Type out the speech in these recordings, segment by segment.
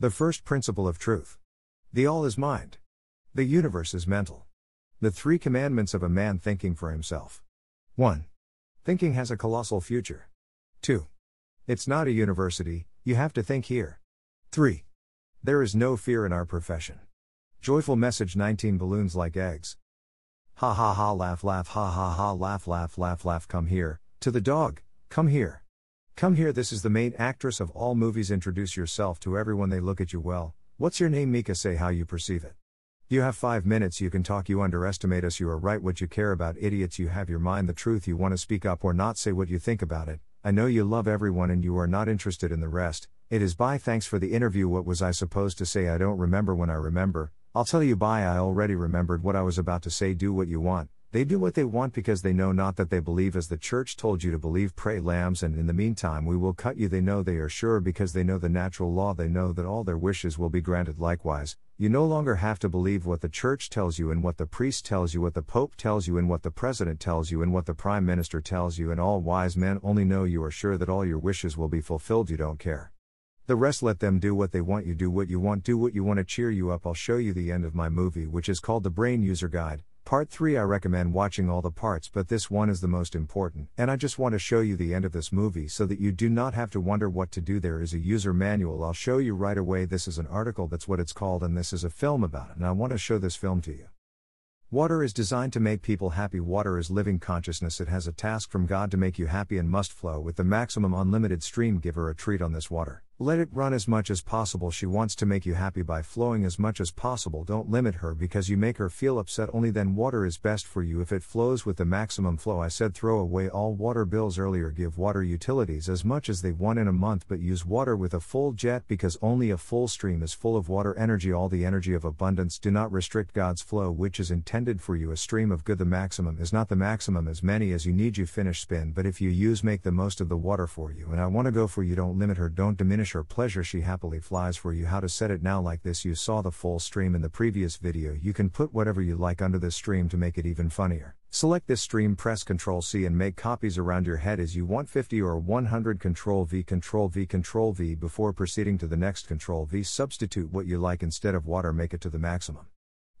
The first principle of truth. The all is mind. The universe is mental. The three commandments of a man thinking for himself. 1. Thinking has a colossal future. 2. It's not a university, you have to think here. 3. There is no fear in our profession. Joyful message 19 balloons like eggs. Ha ha ha laugh laugh ha ha ha laugh laugh laugh laugh come here, to the dog, come here. Come here this is the main actress of all movies introduce yourself to everyone they look at you well, what's your name Mika say how you perceive it. You have five minutes, you can talk, you underestimate us, you are right what you care about, idiots, you have your mind the truth, you want to speak up or not say what you think about it, I know you love everyone and you are not interested in the rest. It is bye. Thanks for the interview. What was I supposed to say? I don't remember when I remember. I'll tell you bye. I already remembered what I was about to say. Do what you want. They do what they want because they know not that they believe as the church told you to believe. Pray, lambs, and in the meantime we will cut you. They know they are sure because they know the natural law. They know that all their wishes will be granted likewise. You no longer have to believe what the church tells you and what the priest tells you, what the pope tells you and what the president tells you and what the prime minister tells you, and all wise men only know you are sure that all your wishes will be fulfilled. You don't care. The rest let them do what they want. You do what you want, do what you want to cheer you up. I'll show you the end of my movie, which is called The Brain User Guide. Part 3 I recommend watching all the parts, but this one is the most important, and I just want to show you the end of this movie so that you do not have to wonder what to do. There is a user manual, I'll show you right away. This is an article, that's what it's called, and this is a film about it, and I want to show this film to you. Water is designed to make people happy. Water is living consciousness. It has a task from God to make you happy and must flow with the maximum unlimited stream. Give her a treat on this water. Let it run as much as possible. She wants to make you happy by flowing as much as possible. Don't limit her because you make her feel upset. Only then water is best for you if it flows with the maximum flow. I said throw away all water bills earlier. Give water utilities as much as they want in a month, but use water with a full jet because only a full stream is full of water energy. All the energy of abundance. Do not restrict God's flow, which is intended for you. A stream of good. The maximum is not the maximum as many as you need. You finish spin, but if you use, make the most of the water for you. And I want to go for you. Don't limit her. Don't diminish her pleasure she happily flies for you. How to set it now like this. You saw the full stream in the previous video. You can put whatever you like under this stream to make it even funnier. Select this stream press ctrl c and make copies around your head as you want. 50 or 100 ctrl v ctrl v ctrl v before proceeding to the next ctrl v. Substitute what you like instead of water make it to the maximum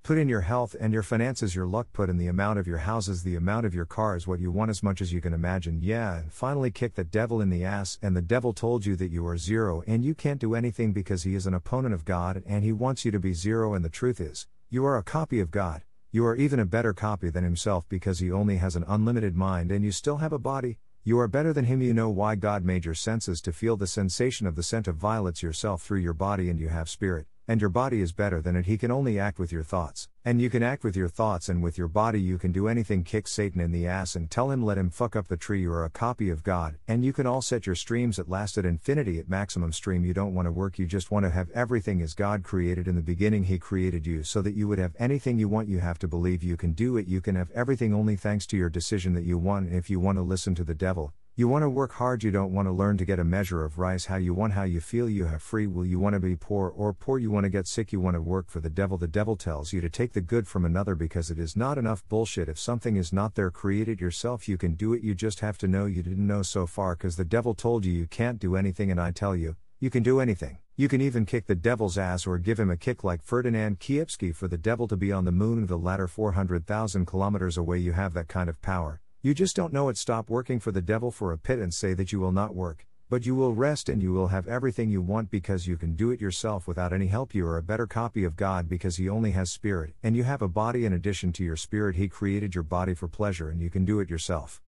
Put in your health and your finances, your luck, put in the amount of your houses, the amount of your cars, what you want as much as you can imagine. Yeah, and finally kick the devil in the ass. And the devil told you that you are zero and you can't do anything because he is an opponent of God and he wants you to be zero. And the truth is, you are a copy of God. You are even a better copy than himself because he only has an unlimited mind and you still have a body. You are better than him. You know why God made your senses to feel the sensation of the scent of violets yourself through your body and you have spirit and your body is better than it. He can only act with your thoughts. And you can act with your thoughts, and with your body, you can do anything. Kick Satan in the ass and tell him, let him fuck up the tree. You are a copy of God, and you can all set your streams at last at infinity at maximum stream. You don't want to work, you just want to have everything as God created in the beginning. He created you so that you would have anything you want. You have to believe you can do it. You can have everything only thanks to your decision that you want. If you want to listen to the devil, you want to work hard, you don't want to learn to get a measure of rice how you want, how you feel, you have free will, you want to be poor or poor, you want to get sick, you want to work for the devil. The devil tells you to take the good from another because it is not enough bullshit. If something is not there, create it yourself, you can do it, you just have to know you didn't know so far because the devil told you you can't do anything, and I tell you, you can do anything. You can even kick the devil's ass or give him a kick like Ferdinand Kiepski for the devil to be on the moon, the latter 400,000 kilometers away. You have that kind of power. You just don't know it. Stop working for the devil for a pit and say that you will not work, but you will rest and you will have everything you want because you can do it yourself without any help. You are a better copy of God because He only has spirit, and you have a body in addition to your spirit. He created your body for pleasure and you can do it yourself.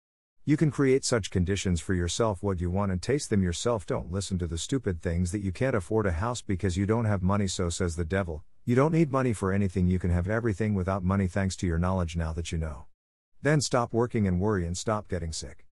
You can create such conditions for yourself what you want and taste them yourself. Don't listen to the stupid things that you can't afford a house because you don't have money, so says the devil. You don't need money for anything, you can have everything without money thanks to your knowledge now that you know. Then stop working and worry and stop getting sick.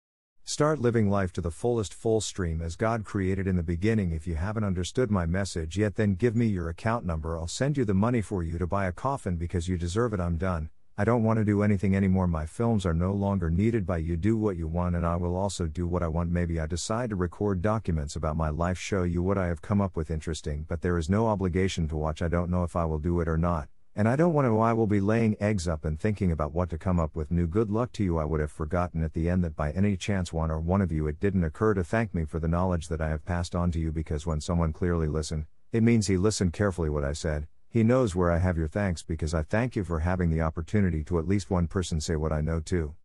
Start living life to the fullest full stream as God created in the beginning. If you haven't understood my message yet, then give me your account number. I'll send you the money for you to buy a coffin because you deserve it. I'm done. I don't want to do anything anymore. My films are no longer needed by you. Do what you want, and I will also do what I want. Maybe I decide to record documents about my life, show you what I have come up with interesting, but there is no obligation to watch. I don't know if I will do it or not. And I don't want to, I will be laying eggs up and thinking about what to come up with new good luck to you. I would have forgotten at the end that by any chance one or one of you it didn't occur to thank me for the knowledge that I have passed on to you because when someone clearly listened, It means he listened carefully what I said. He knows where I have your thanks because I thank you for having the opportunity to at least one person say what I know too.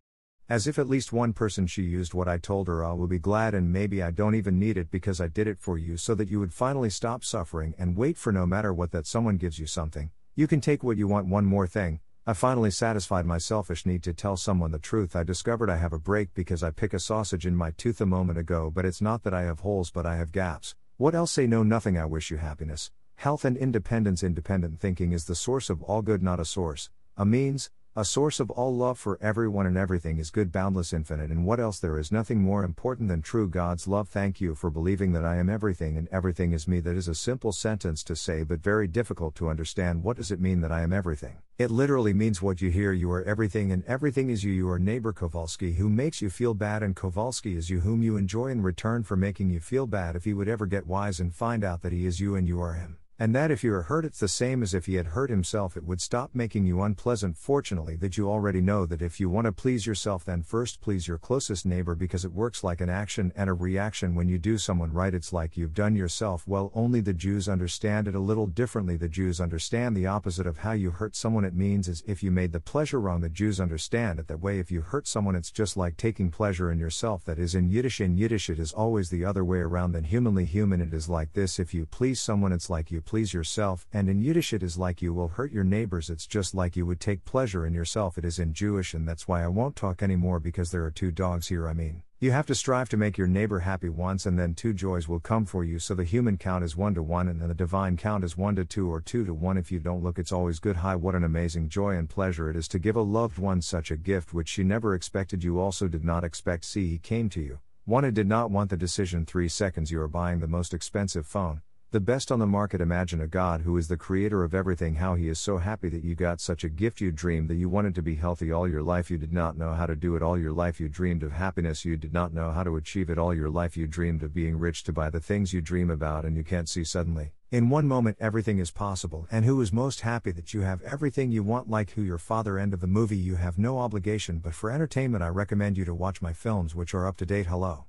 As if at least one person she used what I told her I will be glad and maybe I don't even need it because I did it for you so that you would finally stop suffering and wait for no matter what that someone gives you something. You can take what you want one more thing. I finally satisfied my selfish need to tell someone the truth. I discovered I have a break because I pick a sausage in my tooth a moment ago, but it's not that I have holes but I have gaps. What else say no nothing I wish you happiness. Health and independence independent thinking is the source of all good not a source, a means, a source of all love for everyone and everything is good, boundless, infinite, and what else there is nothing more important than true God's love. Thank you for believing that I am everything and everything is me. That is a simple sentence to say, but very difficult to understand. What does it mean that I am everything? It literally means what you hear you are everything and everything is you. You are neighbor Kowalski who makes you feel bad, and Kowalski is you whom you enjoy in return for making you feel bad if he would ever get wise and find out that he is you and you are him. And that if you are hurt, it's the same as if he had hurt himself, it would stop making you unpleasant. Fortunately, that you already know that if you want to please yourself, then first please your closest neighbor because it works like an action and a reaction when you do someone right. It's like you've done yourself well, only the Jews understand it a little differently. The Jews understand the opposite of how you hurt someone, it means is if you made the pleasure wrong. The Jews understand it that way. If you hurt someone, it's just like taking pleasure in yourself. That is in Yiddish. In Yiddish, it is always the other way around than humanly human. It is like this if you please someone, it's like you please yourself, and in Yiddish it is like you will hurt your neighbors, it's just like you would take pleasure in yourself. It is in Jewish, and that's why I won't talk anymore because there are two dogs here. I mean, you have to strive to make your neighbor happy once, and then two joys will come for you. So the human count is 1 to 1, and then the divine count is 1 to 2 or 2 to 1. If you don't look, it's always good. Hi, what an amazing joy and pleasure it is to give a loved one such a gift which she never expected. You also did not expect. See, he came to you. Wanted did not want the decision. Three seconds you are buying the most expensive phone the best on the market. Imagine a God who is the creator of everything, how he is so happy that you got such a gift. You dreamed that you wanted to be healthy all your life, you did not know how to do it all your life. You dreamed of happiness, you did not know how to achieve it all your life. You dreamed of being rich to buy the things you dream about, and you can't see suddenly. In one moment, everything is possible, and who is most happy that you have everything you want, like who your father. End of the movie, you have no obligation, but for entertainment, I recommend you to watch my films, which are up to date. Hello.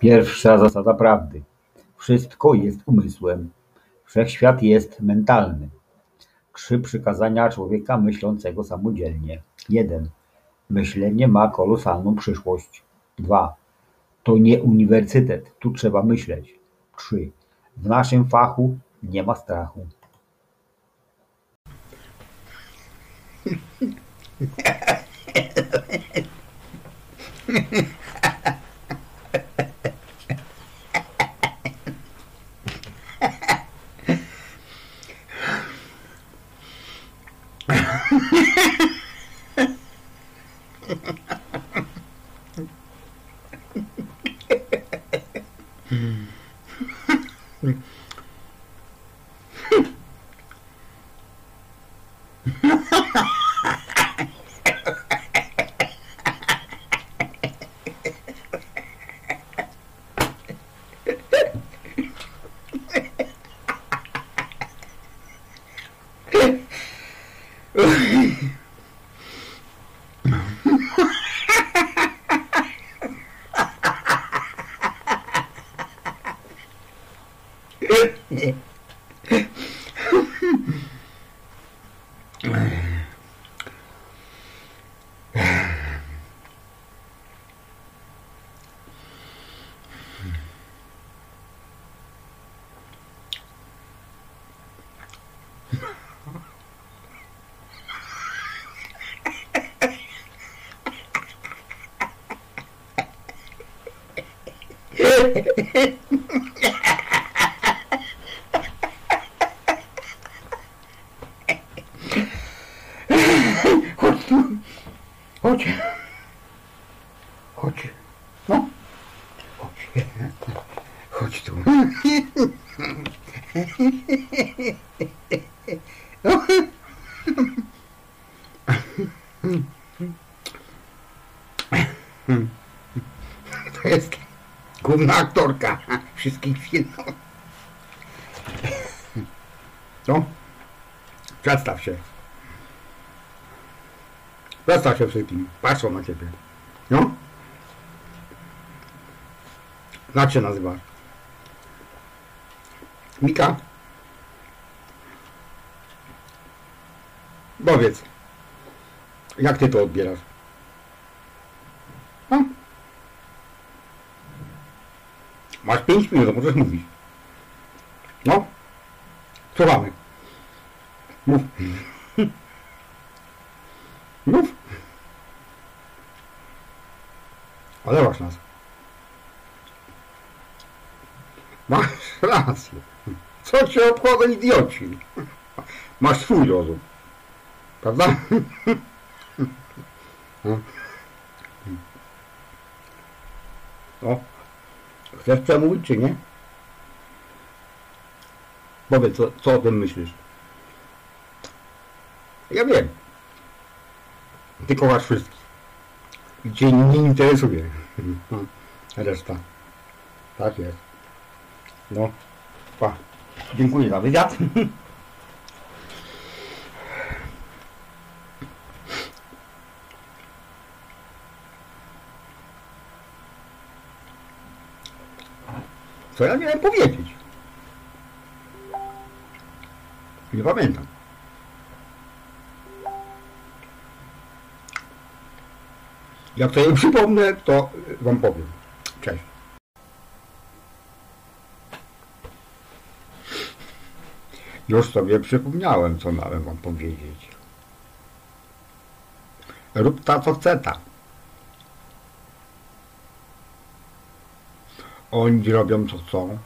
Pierwsza zasada prawdy. Wszystko jest umysłem. Wszechświat jest mentalny. Trzy przykazania człowieka myślącego samodzielnie. Jeden. Myślenie ma kolosalną przyszłość. Dwa. To nie uniwersytet, tu trzeba myśleć. Trzy. W naszym fachu nie ma strachu. Хочешь? Хочешь? Хочешь? Ну? Хочешь? Хочешь? Wszystkich filmów. Co? Przedstaw się. Przedstaw się wszystkim. Patrzą na ciebie. No? Jak się nazywasz? Mika? Powiedz, jak ty to odbierasz? No. Masz 5 minut, możesz mówić. No. Słuchamy. Mów. Mów. Ale masz nas. Masz rację. Co cię obchodzą idioci? Masz swój rozum. Prawda? No. No. Chcesz przemówić, czy nie? Powiedz, co, co o tym myślisz? Ja wiem. Ty kochasz wszystkich. I cię nie interesuje. Reszta. Tak jest. No. Pa. Dziękuję za wywiad. Co ja miałem powiedzieć? Nie pamiętam. Jak sobie przypomnę, to wam powiem. Cześć. Już sobie przypomniałem, co miałem wam powiedzieć. Rób ta, co chce ta. Oni robią, co chcą.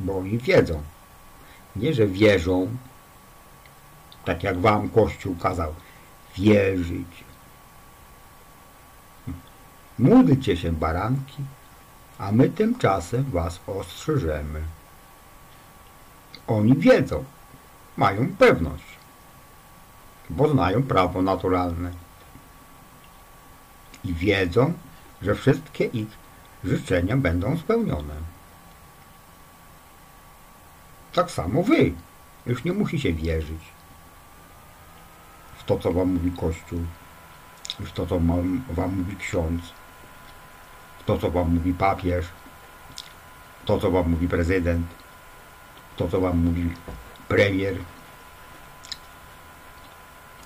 Bo oni wiedzą. Nie, że wierzą, tak jak wam Kościół kazał wierzyć. Módlcie się, baranki, a my tymczasem was ostrzeżemy. Oni wiedzą, mają pewność, bo znają prawo naturalne i wiedzą, że wszystkie ich życzenia będą spełnione. Tak samo wy już nie musicie wierzyć w to, co wam mówi Kościół, w to, co wam, mówi ksiądz, w to, co wam mówi papież, to, co wam mówi prezydent, to, co wam mówi premier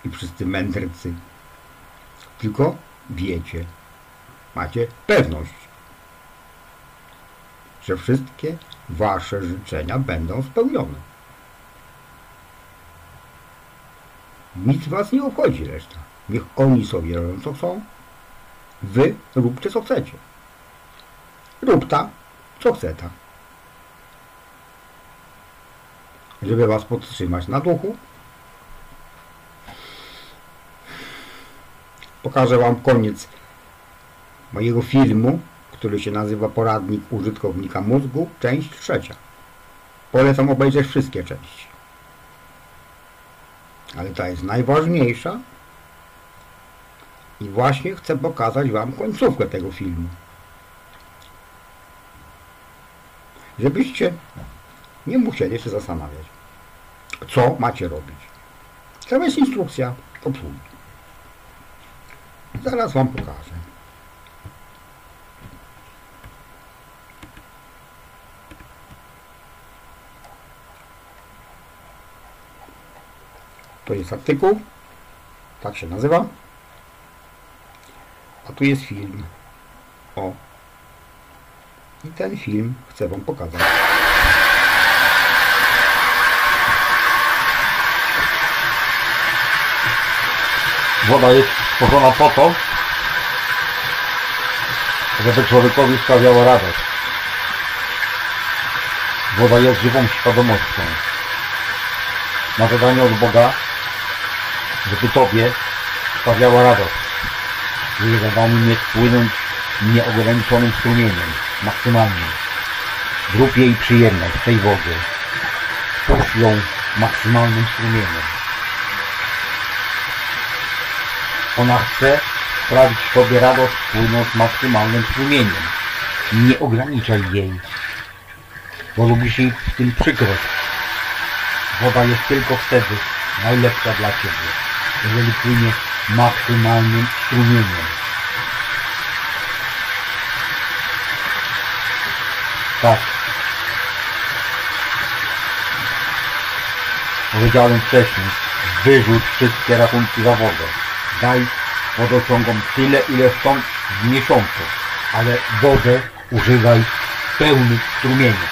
i wszyscy mędrcy. Tylko wiecie, macie pewność, że wszystkie wasze życzenia będą spełnione. Nic was nie obchodzi reszta. Niech oni sobie robią co chcą. Wy róbcie co chcecie. Rób ta, co chce ta. Żeby was podtrzymać na duchu, pokażę wam koniec mojego filmu, który się nazywa Poradnik użytkownika mózgu, część trzecia. Polecam obejrzeć wszystkie części. Ale ta jest najważniejsza i właśnie chcę pokazać wam końcówkę tego filmu. Żebyście nie musieli się zastanawiać, co macie robić. Tam jest instrukcja obsługi. Zaraz wam pokażę. To jest artykuł, tak się nazywa. A tu jest film. O. I ten film chcę wam pokazać. Woda jest stworzona po to, żeby człowiekowi sprawiała radość. Woda jest żywą świadomością. Ma zadanie od Boga, żeby Tobie sprawiała radość. Jej zadaniem jest płynąć nieograniczonym strumieniem, maksymalnie. Zrób jej przyjemność tej wodzie. Puść ją maksymalnym strumieniem. Ona chce sprawić Tobie radość płynąc maksymalnym strumieniem. Nie ograniczaj jej, bo lubisz jej w tym przykrość. Woda jest tylko wtedy najlepsza dla Ciebie, jeżeli płynie maksymalnym strumieniem. Tak. Powiedziałem wcześniej, wyrzuć wszystkie rachunki za wodę. Daj wodociągom tyle, ile chcą w miesiącu, ale wodę używaj w pełnym strumieniu.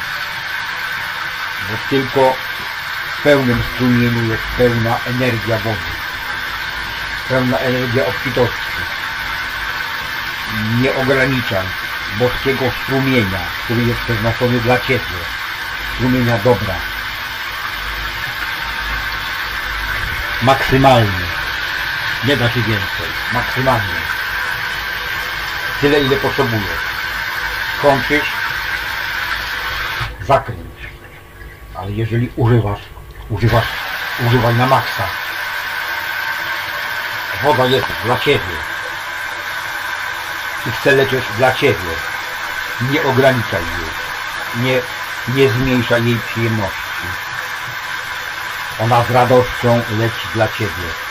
Bo tylko w pełnym strumieniu jest pełna energia wody. Pełna energia obfitości. Nie ograniczaj boskiego strumienia, który jest przeznaczony dla Ciebie. Strumienia dobra. Maksymalnie. Nie da się więcej. Maksymalnie. Tyle, ile potrzebujesz. Kończysz, zakręć. Ale jeżeli używasz, używasz, używaj na maksa. Woda jest dla Ciebie. I chce lecieć dla Ciebie. Nie ograniczaj jej. Nie, nie zmniejszaj jej przyjemności. Ona z radością leci dla Ciebie.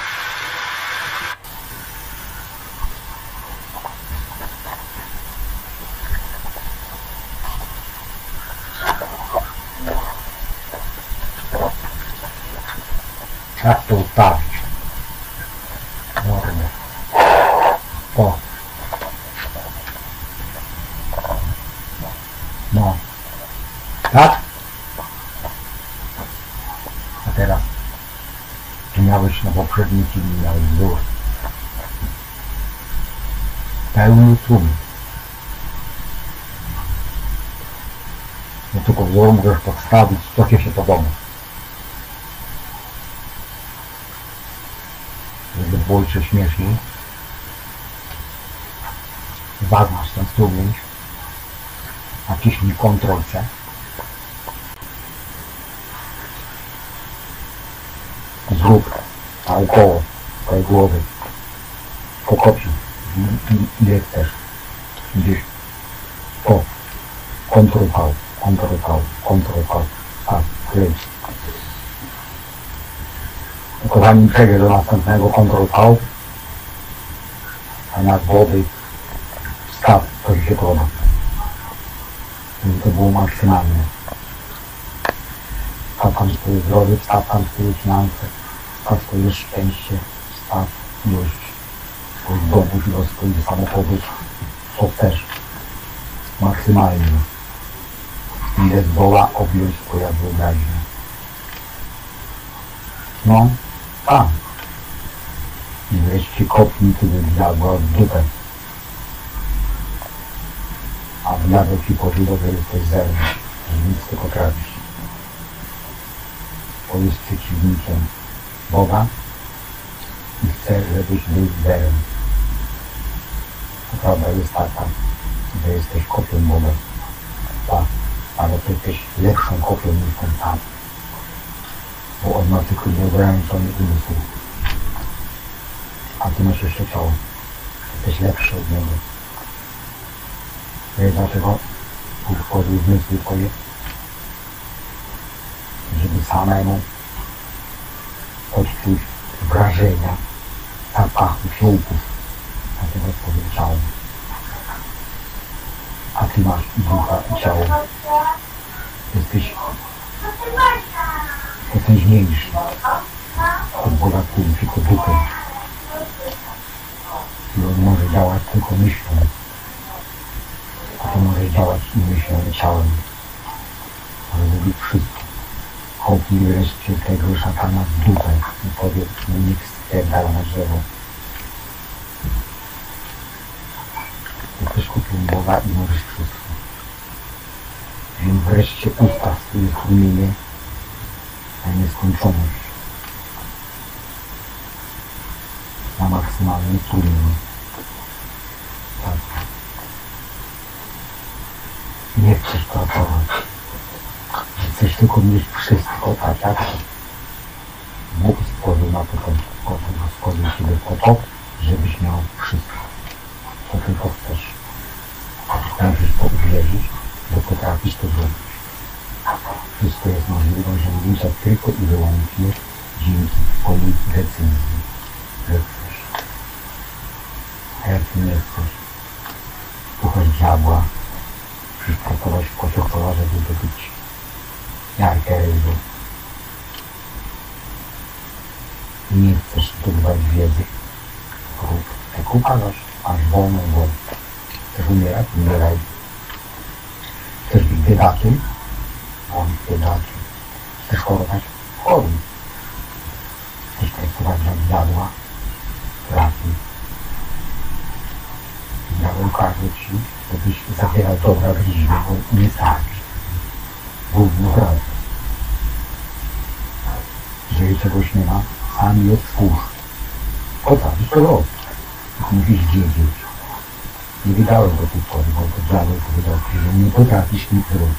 Jak to ustawić? Normę. O. No. Tak? A teraz tu miałeś na poprzednim filmie miałeś wzór. Pełny tłum. No tylko wzór możesz podstawić, co ci się podoba. Żeby było jeszcze śmieszniej. Zaznacz ten strumień. Naciśnij Ctrl C. Zrób naokoło tej głowy. Po kopii. Ile chcesz. Gdzieś. O. Ctrl V. Ctrl V. Ctrl V. Tak. Kręć. Tylko zanim przejdę do następnego Ctrl V, a na głowy staw, co ci się podoba. Żeby to było maksymalne. Staw tam swoje zdrowie, staw tam swoje finanse, staw swoje szczęście, staw ilość swoich domów, ilość swoich samochodów, co chcesz. Maksymalnie. Ile zdoła objąć twoja wyobraźnia. No, tam. I wreszcie kopnij tego diabła w dupę. A diabeł ci powiedział, że jesteś zerem, że nic nie potrafisz. Bo jest przeciwnikiem Boga i chce, żebyś był. To prawda jest taka, że jesteś kopią Boga. Tak, ale ty jesteś lepszą kopią niż ten tam bo on ma tylko nieograniczony umysł. A ty masz jeszcze ciało. Jesteś lepszy od niego. Wiesz dlaczego Bóg wchodził w myśli? Żeby samemu odczuć wrażenia zapachu fiołków na tym odpowiedź ciało. A ty masz ducha i ciało. Jesteś potężniejszy od Boga, który tylko duchem. I on może działać tylko myślą. A ty możesz działać i myślą i ciałem. Ale mówi wszystko. Kopnij wreszcie tego szatana w dupę i powiedz mu niech spierdala na drzewo. Jesteś kupił Boga i możesz wszystko. Więc wreszcie ustaw swoje strumienie na nieskończoność. Na maksymalny strumienie. Tak. Nie chcesz pracować. Chcesz tylko mieć wszystko, a tak? Bóg stworzył na to sposób, że stworzył Ciebie po to, żebyś miał wszystko, co tylko chcesz. Musisz to uwierzyć, że potrafisz to zrobić. Wszystko jest możliwe do osiągnięcia tylko i wyłącznie dzięki Twojej decyzji, że chcesz. A jak Ty nie chcesz, słuchasz diabła, i pracować w kościoła, żeby dobyć jarkę ryby. Nie chcesz zdobywać wiedzy. Rób, jak uważasz, masz wolną wolę. Chcesz umierać? Umieraj. Chcesz być biedakiem? Bądź biedakiem. Chcesz chorować? Choruj. Chcesz pracować dla diabła? Pracuj. Diabeł każe ci, żebyś zabierał dobra liczbie, bo nie starczy. Równo wraz. Jeżeli czegoś nie ma, sam je stwórz. Potrafisz to robić. Tylko musisz wiedzieć. Nie wydałem do tej pory, bo to diabeł powiedział ci, że nie potrafisz nic zrobić.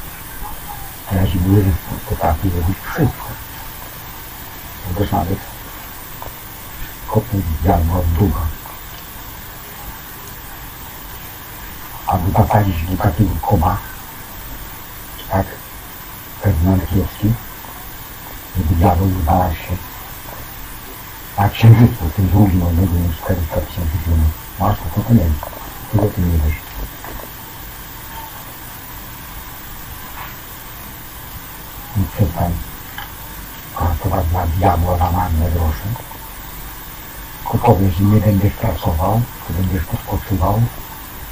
A ja ci mówię, że potrafię zrobić wszystko. Możesz nawet kopnąć diabła w ducha. Albo zasadzić do takiego koba, tak, Ferdynand Kiewski, żeby diabeł znalazł się na księżycu, tym drugim od niego niż 400 tysięcy kilometrów. Masz to, to nie wiem. Tego ty nie wiesz. I przestań pracować dla diabła za marne grosze. Tylko powiesz, że nie będziesz pracował, to będziesz odpoczywał,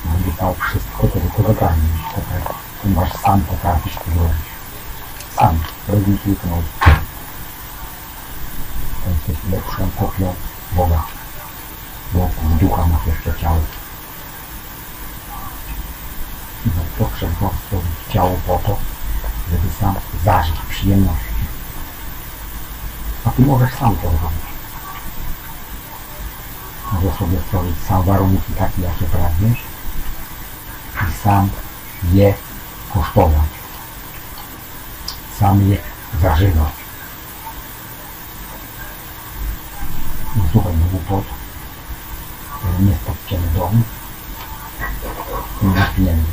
będziesz miał wszystko, to tylko zagarniesz. Tak, ponieważ sam potrafisz to zrobić. Robisz to noc. To jest lepszą kopią Boga. Bo w ducha masz jeszcze ciało. I no to trzeba stworzyć ciało po to, żeby sam zażyć przyjemności. A ty możesz sam to zrobić. Możesz sobie stworzyć sam warunki takie, jakie pragniesz i sam je kosztować. Sam je zażywać. Nie słuchaj do głupot. Nie w domu. Nie pieniędzy.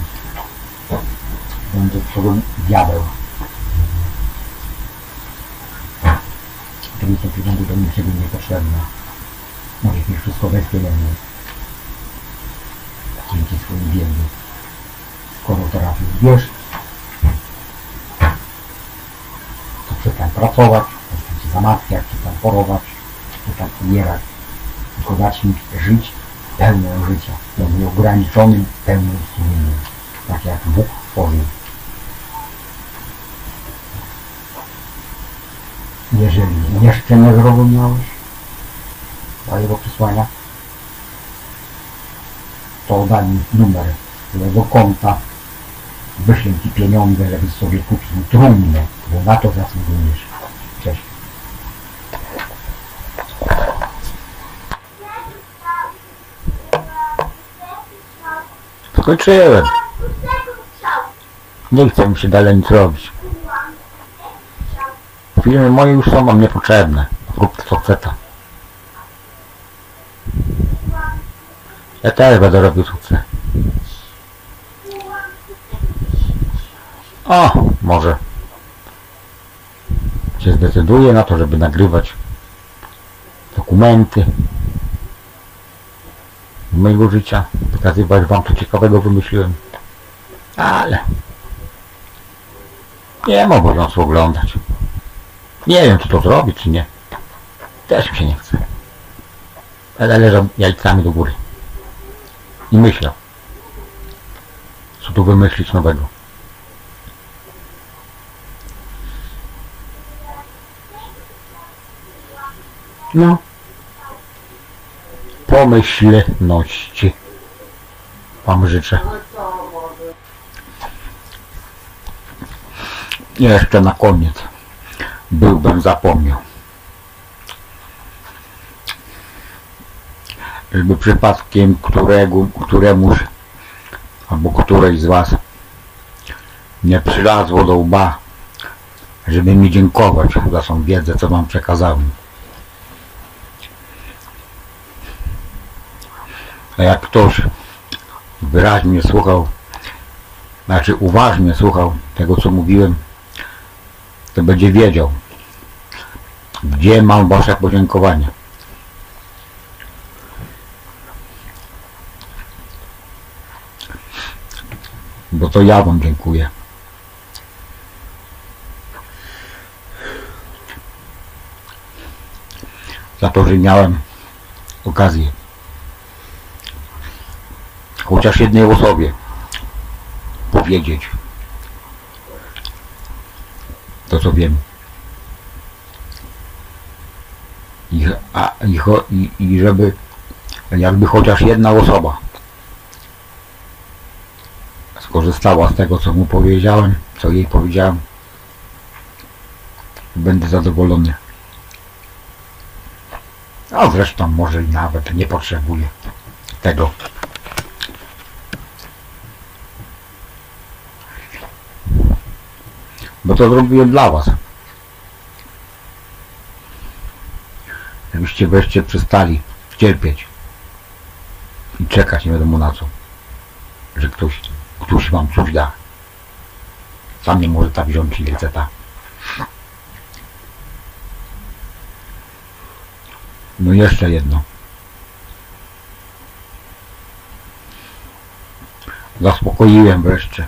Będzie przodu diabeł. Są pieniądze do niczego niepotrzebne. Możesz mieć wszystko bez pieniędzy. Dzięki swojej wiedzy. Skoro teraz już wiesz, to przestań pracować, przestań się zamawiać, przestań chorować, przestań umierać. Tylko zacznij żyć pełnią życia, nieograniczonym pełnym sumieniem, tak jak Bóg stworzył. Jeżeli jeszcze nie zrozumiałeś mojego przesłania, to daj mi numer swojego konta, wyślę Ci pieniądze, żebyś sobie kupił trumnę, bo na to zasługujesz. Cześć. Skończyłem. Nie chcę mi się dalej nic robić. Filmy moje już są wam niepotrzebne. Rób co chce tam. Ja też będę robił co chcę. O, może się zdecyduję na to, żeby nagrywać dokumenty mojego życia, pokazywać wam co ciekawego wymyśliłem. Ale nie ma obowiązku oglądać. Nie wiem, czy to zrobić, czy nie. Też mi się nie chce. Ale leżę jajcami do góry. I myślę, co tu wymyślić nowego. No. Pomyślności. Wam życzę. Jeszcze na koniec. Byłbym zapomniał. Żeby przypadkiem którego, któremuś albo któreś z Was nie przylazło do łba, żeby mi dziękować za tą wiedzę, co Wam przekazałem. A jak ktoś wyraźnie słuchał, znaczy uważnie słuchał tego, co mówiłem, to będzie wiedział, gdzie mam Wasze podziękowanie. Bo to ja Wam dziękuję. Za to, że miałem okazję chociaż jednej osobie powiedzieć to, co wiem. I, a, i, I żeby jakby chociaż jedna osoba skorzystała z tego, co mu powiedziałem, co jej powiedziałem, będę zadowolony. A zresztą może i nawet nie potrzebuję tego. Bo to zrobiłem dla was. Żebyście wreszcie przestali cierpieć i czekać nie wiadomo na co. Że ktoś, ktoś wam coś da. Sam nie może tak wziąć i recepta. No jeszcze jedno. Zaspokoiłem wreszcie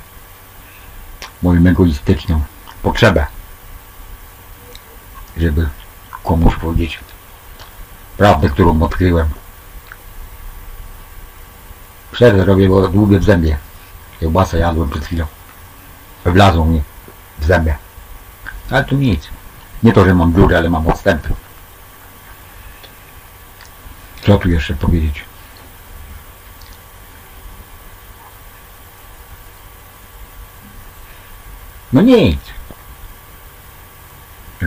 moją egoistyczną potrzebę, żeby komuś powiedzieć prawdę, którą odkryłem. Przerwę robię, bo długie w zębie. Kiełbasę jadłem przed chwilą. Wlazło mi w zębie. Ale tu nic. Nie to, że mam dziurę, ale mam odstępy. Co tu jeszcze powiedzieć? No nic.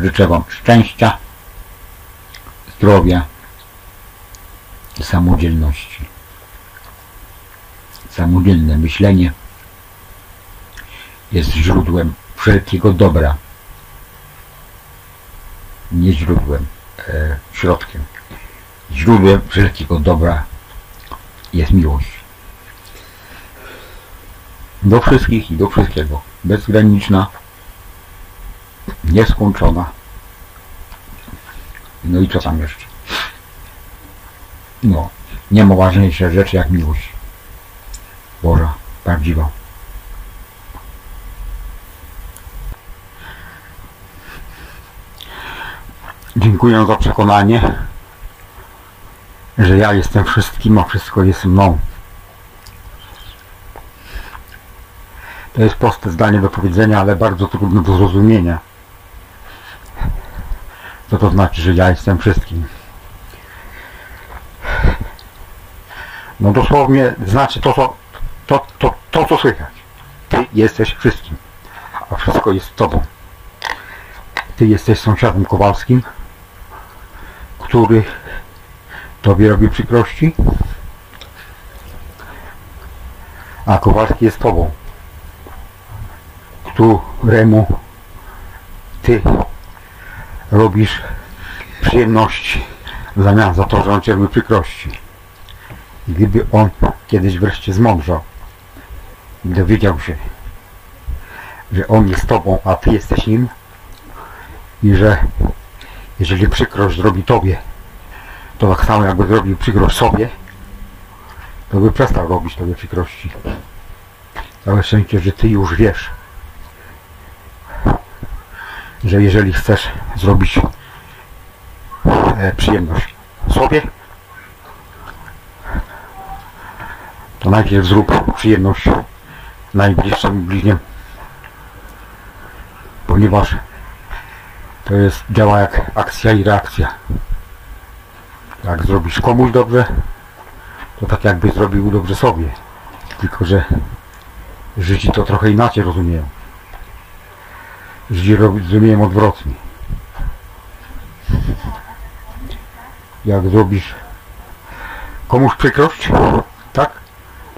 Życzę Wam szczęścia, zdrowia samodzielności. Samodzielne myślenie jest źródłem wszelkiego dobra. Nie źródłem, e, środkiem. Źródłem wszelkiego dobra jest miłość. Do wszystkich i do wszystkiego. Bezgraniczna, nieskończona. No i co tam jeszcze? No, nie ma ważniejszej rzeczy jak miłość. Boża, prawdziwa. Dziękuję za przekonanie, że ja jestem wszystkim, a wszystko jest mną. To jest proste zdanie do powiedzenia, ale bardzo trudne do zrozumienia. Co to znaczy, że ja jestem wszystkim? No dosłownie znaczy to, co, to, to, to, co słychać. Ty jesteś wszystkim, a wszystko jest tobą. Ty jesteś sąsiadem Kowalskim, który tobie robi przykrości, a Kowalski jest tobą, któremu ty robisz przyjemności w zamian za to, że on cię robi przykrości. I gdyby on kiedyś wreszcie zmądrzał i dowiedział się, że on jest tobą, a ty jesteś nim i że jeżeli przykrość zrobi tobie, to tak samo jakby zrobił przykrość sobie, to by przestał robić tobie przykrości. Całe szczęście, że ty już wiesz, że jeżeli chcesz zrobić e, przyjemność sobie, to najpierw zrób przyjemność najbliższym bliźniem, ponieważ to jest, działa jak akcja i reakcja. Jak zrobisz komuś dobrze, to tak jakby zrobił dobrze sobie. Tylko, że Żydzi to trochę inaczej rozumieją. Żydzi roz- rozumieją odwrotnie. Jak zrobisz komuś przykrość, tak?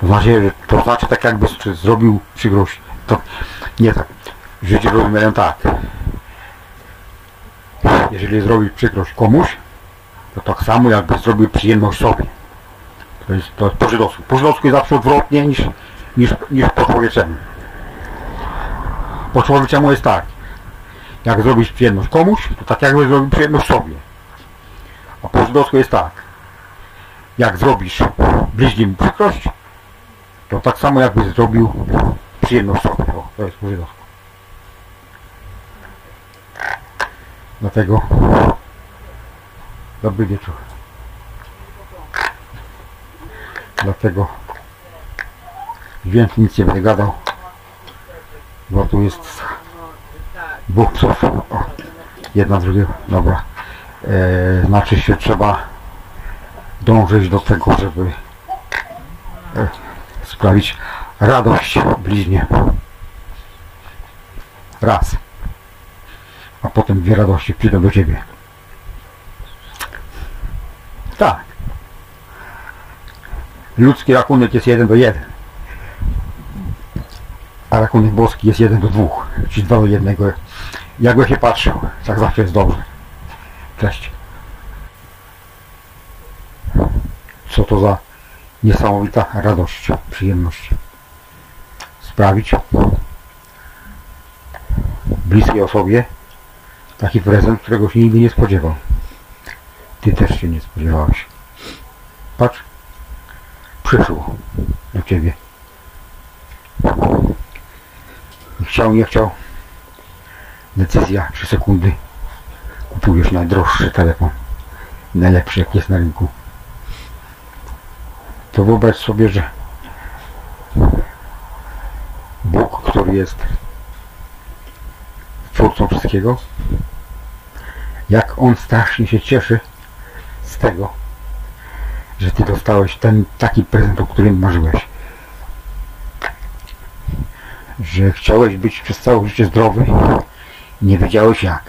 To znaczy, to znaczy tak jakby zrobił przykrość. To nie tak. Żydzi rozumieją tak. Jeżeli zrobi przykrość komuś, to tak samo jakby zrobił przyjemność sobie. To jest, to po żydowsku. Po żydowsku jest zawsze odwrotnie niż, niż, niż po człowieczemu. Po człowieczemu jest tak. Jak zrobisz przyjemność komuś, to tak jakby zrobił przyjemność sobie. A po żydowsku jest tak. Jak zrobisz bliźnim przykrość, to tak samo jakby zrobił przyjemność sobie. O, to jest po żydowsku. Dlatego dobry wieczór. Dlatego więcej nic nie będę gadał, bo tu jest dwóch psów. O, jedna drugiego. Dobra. E, znaczy się trzeba dążyć do tego, żeby e, sprawić radość bliźnie. Raz. A potem dwie radości przyjdą do ciebie. Tak. Ludzki rachunek jest jeden do jeden. A rachunek boski jest jeden do dwóch. Czyli dwa do jednego. Jakby się patrzył, tak zawsze jest dobrze. Cześć. Co to za niesamowita radość, przyjemność. Sprawić bliskiej osobie taki prezent, którego się nigdy nie spodziewał. Ty też się nie spodziewałeś. Patrz, przyszło do ciebie. Chciał, nie chciał. Decyzja, 3 sekundy. Kupujesz najdroższy telefon. Najlepszy, jak jest na rynku. To wyobraź sobie, że Bóg, który jest twórcą wszystkiego, jak On strasznie się cieszy z tego, że Ty dostałeś ten taki prezent, o którym marzyłeś. Że chciałeś być przez całe życie zdrowy nie wiedziałeś jak.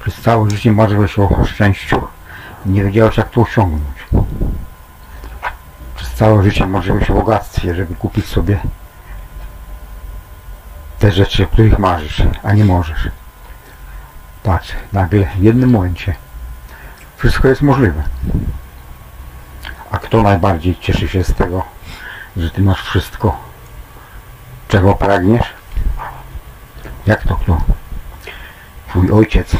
Przez całe życie marzyłeś o szczęściu nie wiedziałeś jak to osiągnąć. Przez całe życie marzyłeś o bogactwie, żeby kupić sobie te rzeczy, o których marzysz, a nie możesz. Patrz, nagle w jednym momencie wszystko jest możliwe. A kto najbardziej cieszy się z tego, że ty masz wszystko, czego pragniesz? Jak to kto? Twój ojciec.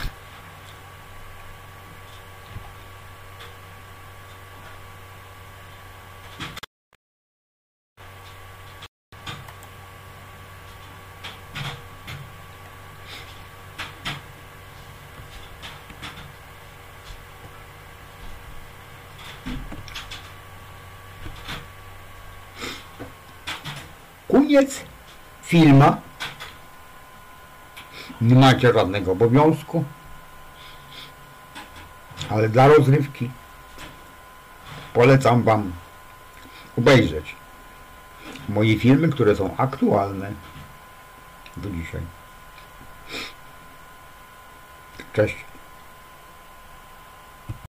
Koniec filma. Nie macie żadnego obowiązku. Ale dla rozrywki polecam Wam obejrzeć moje filmy, które są aktualne do dzisiaj. Cześć.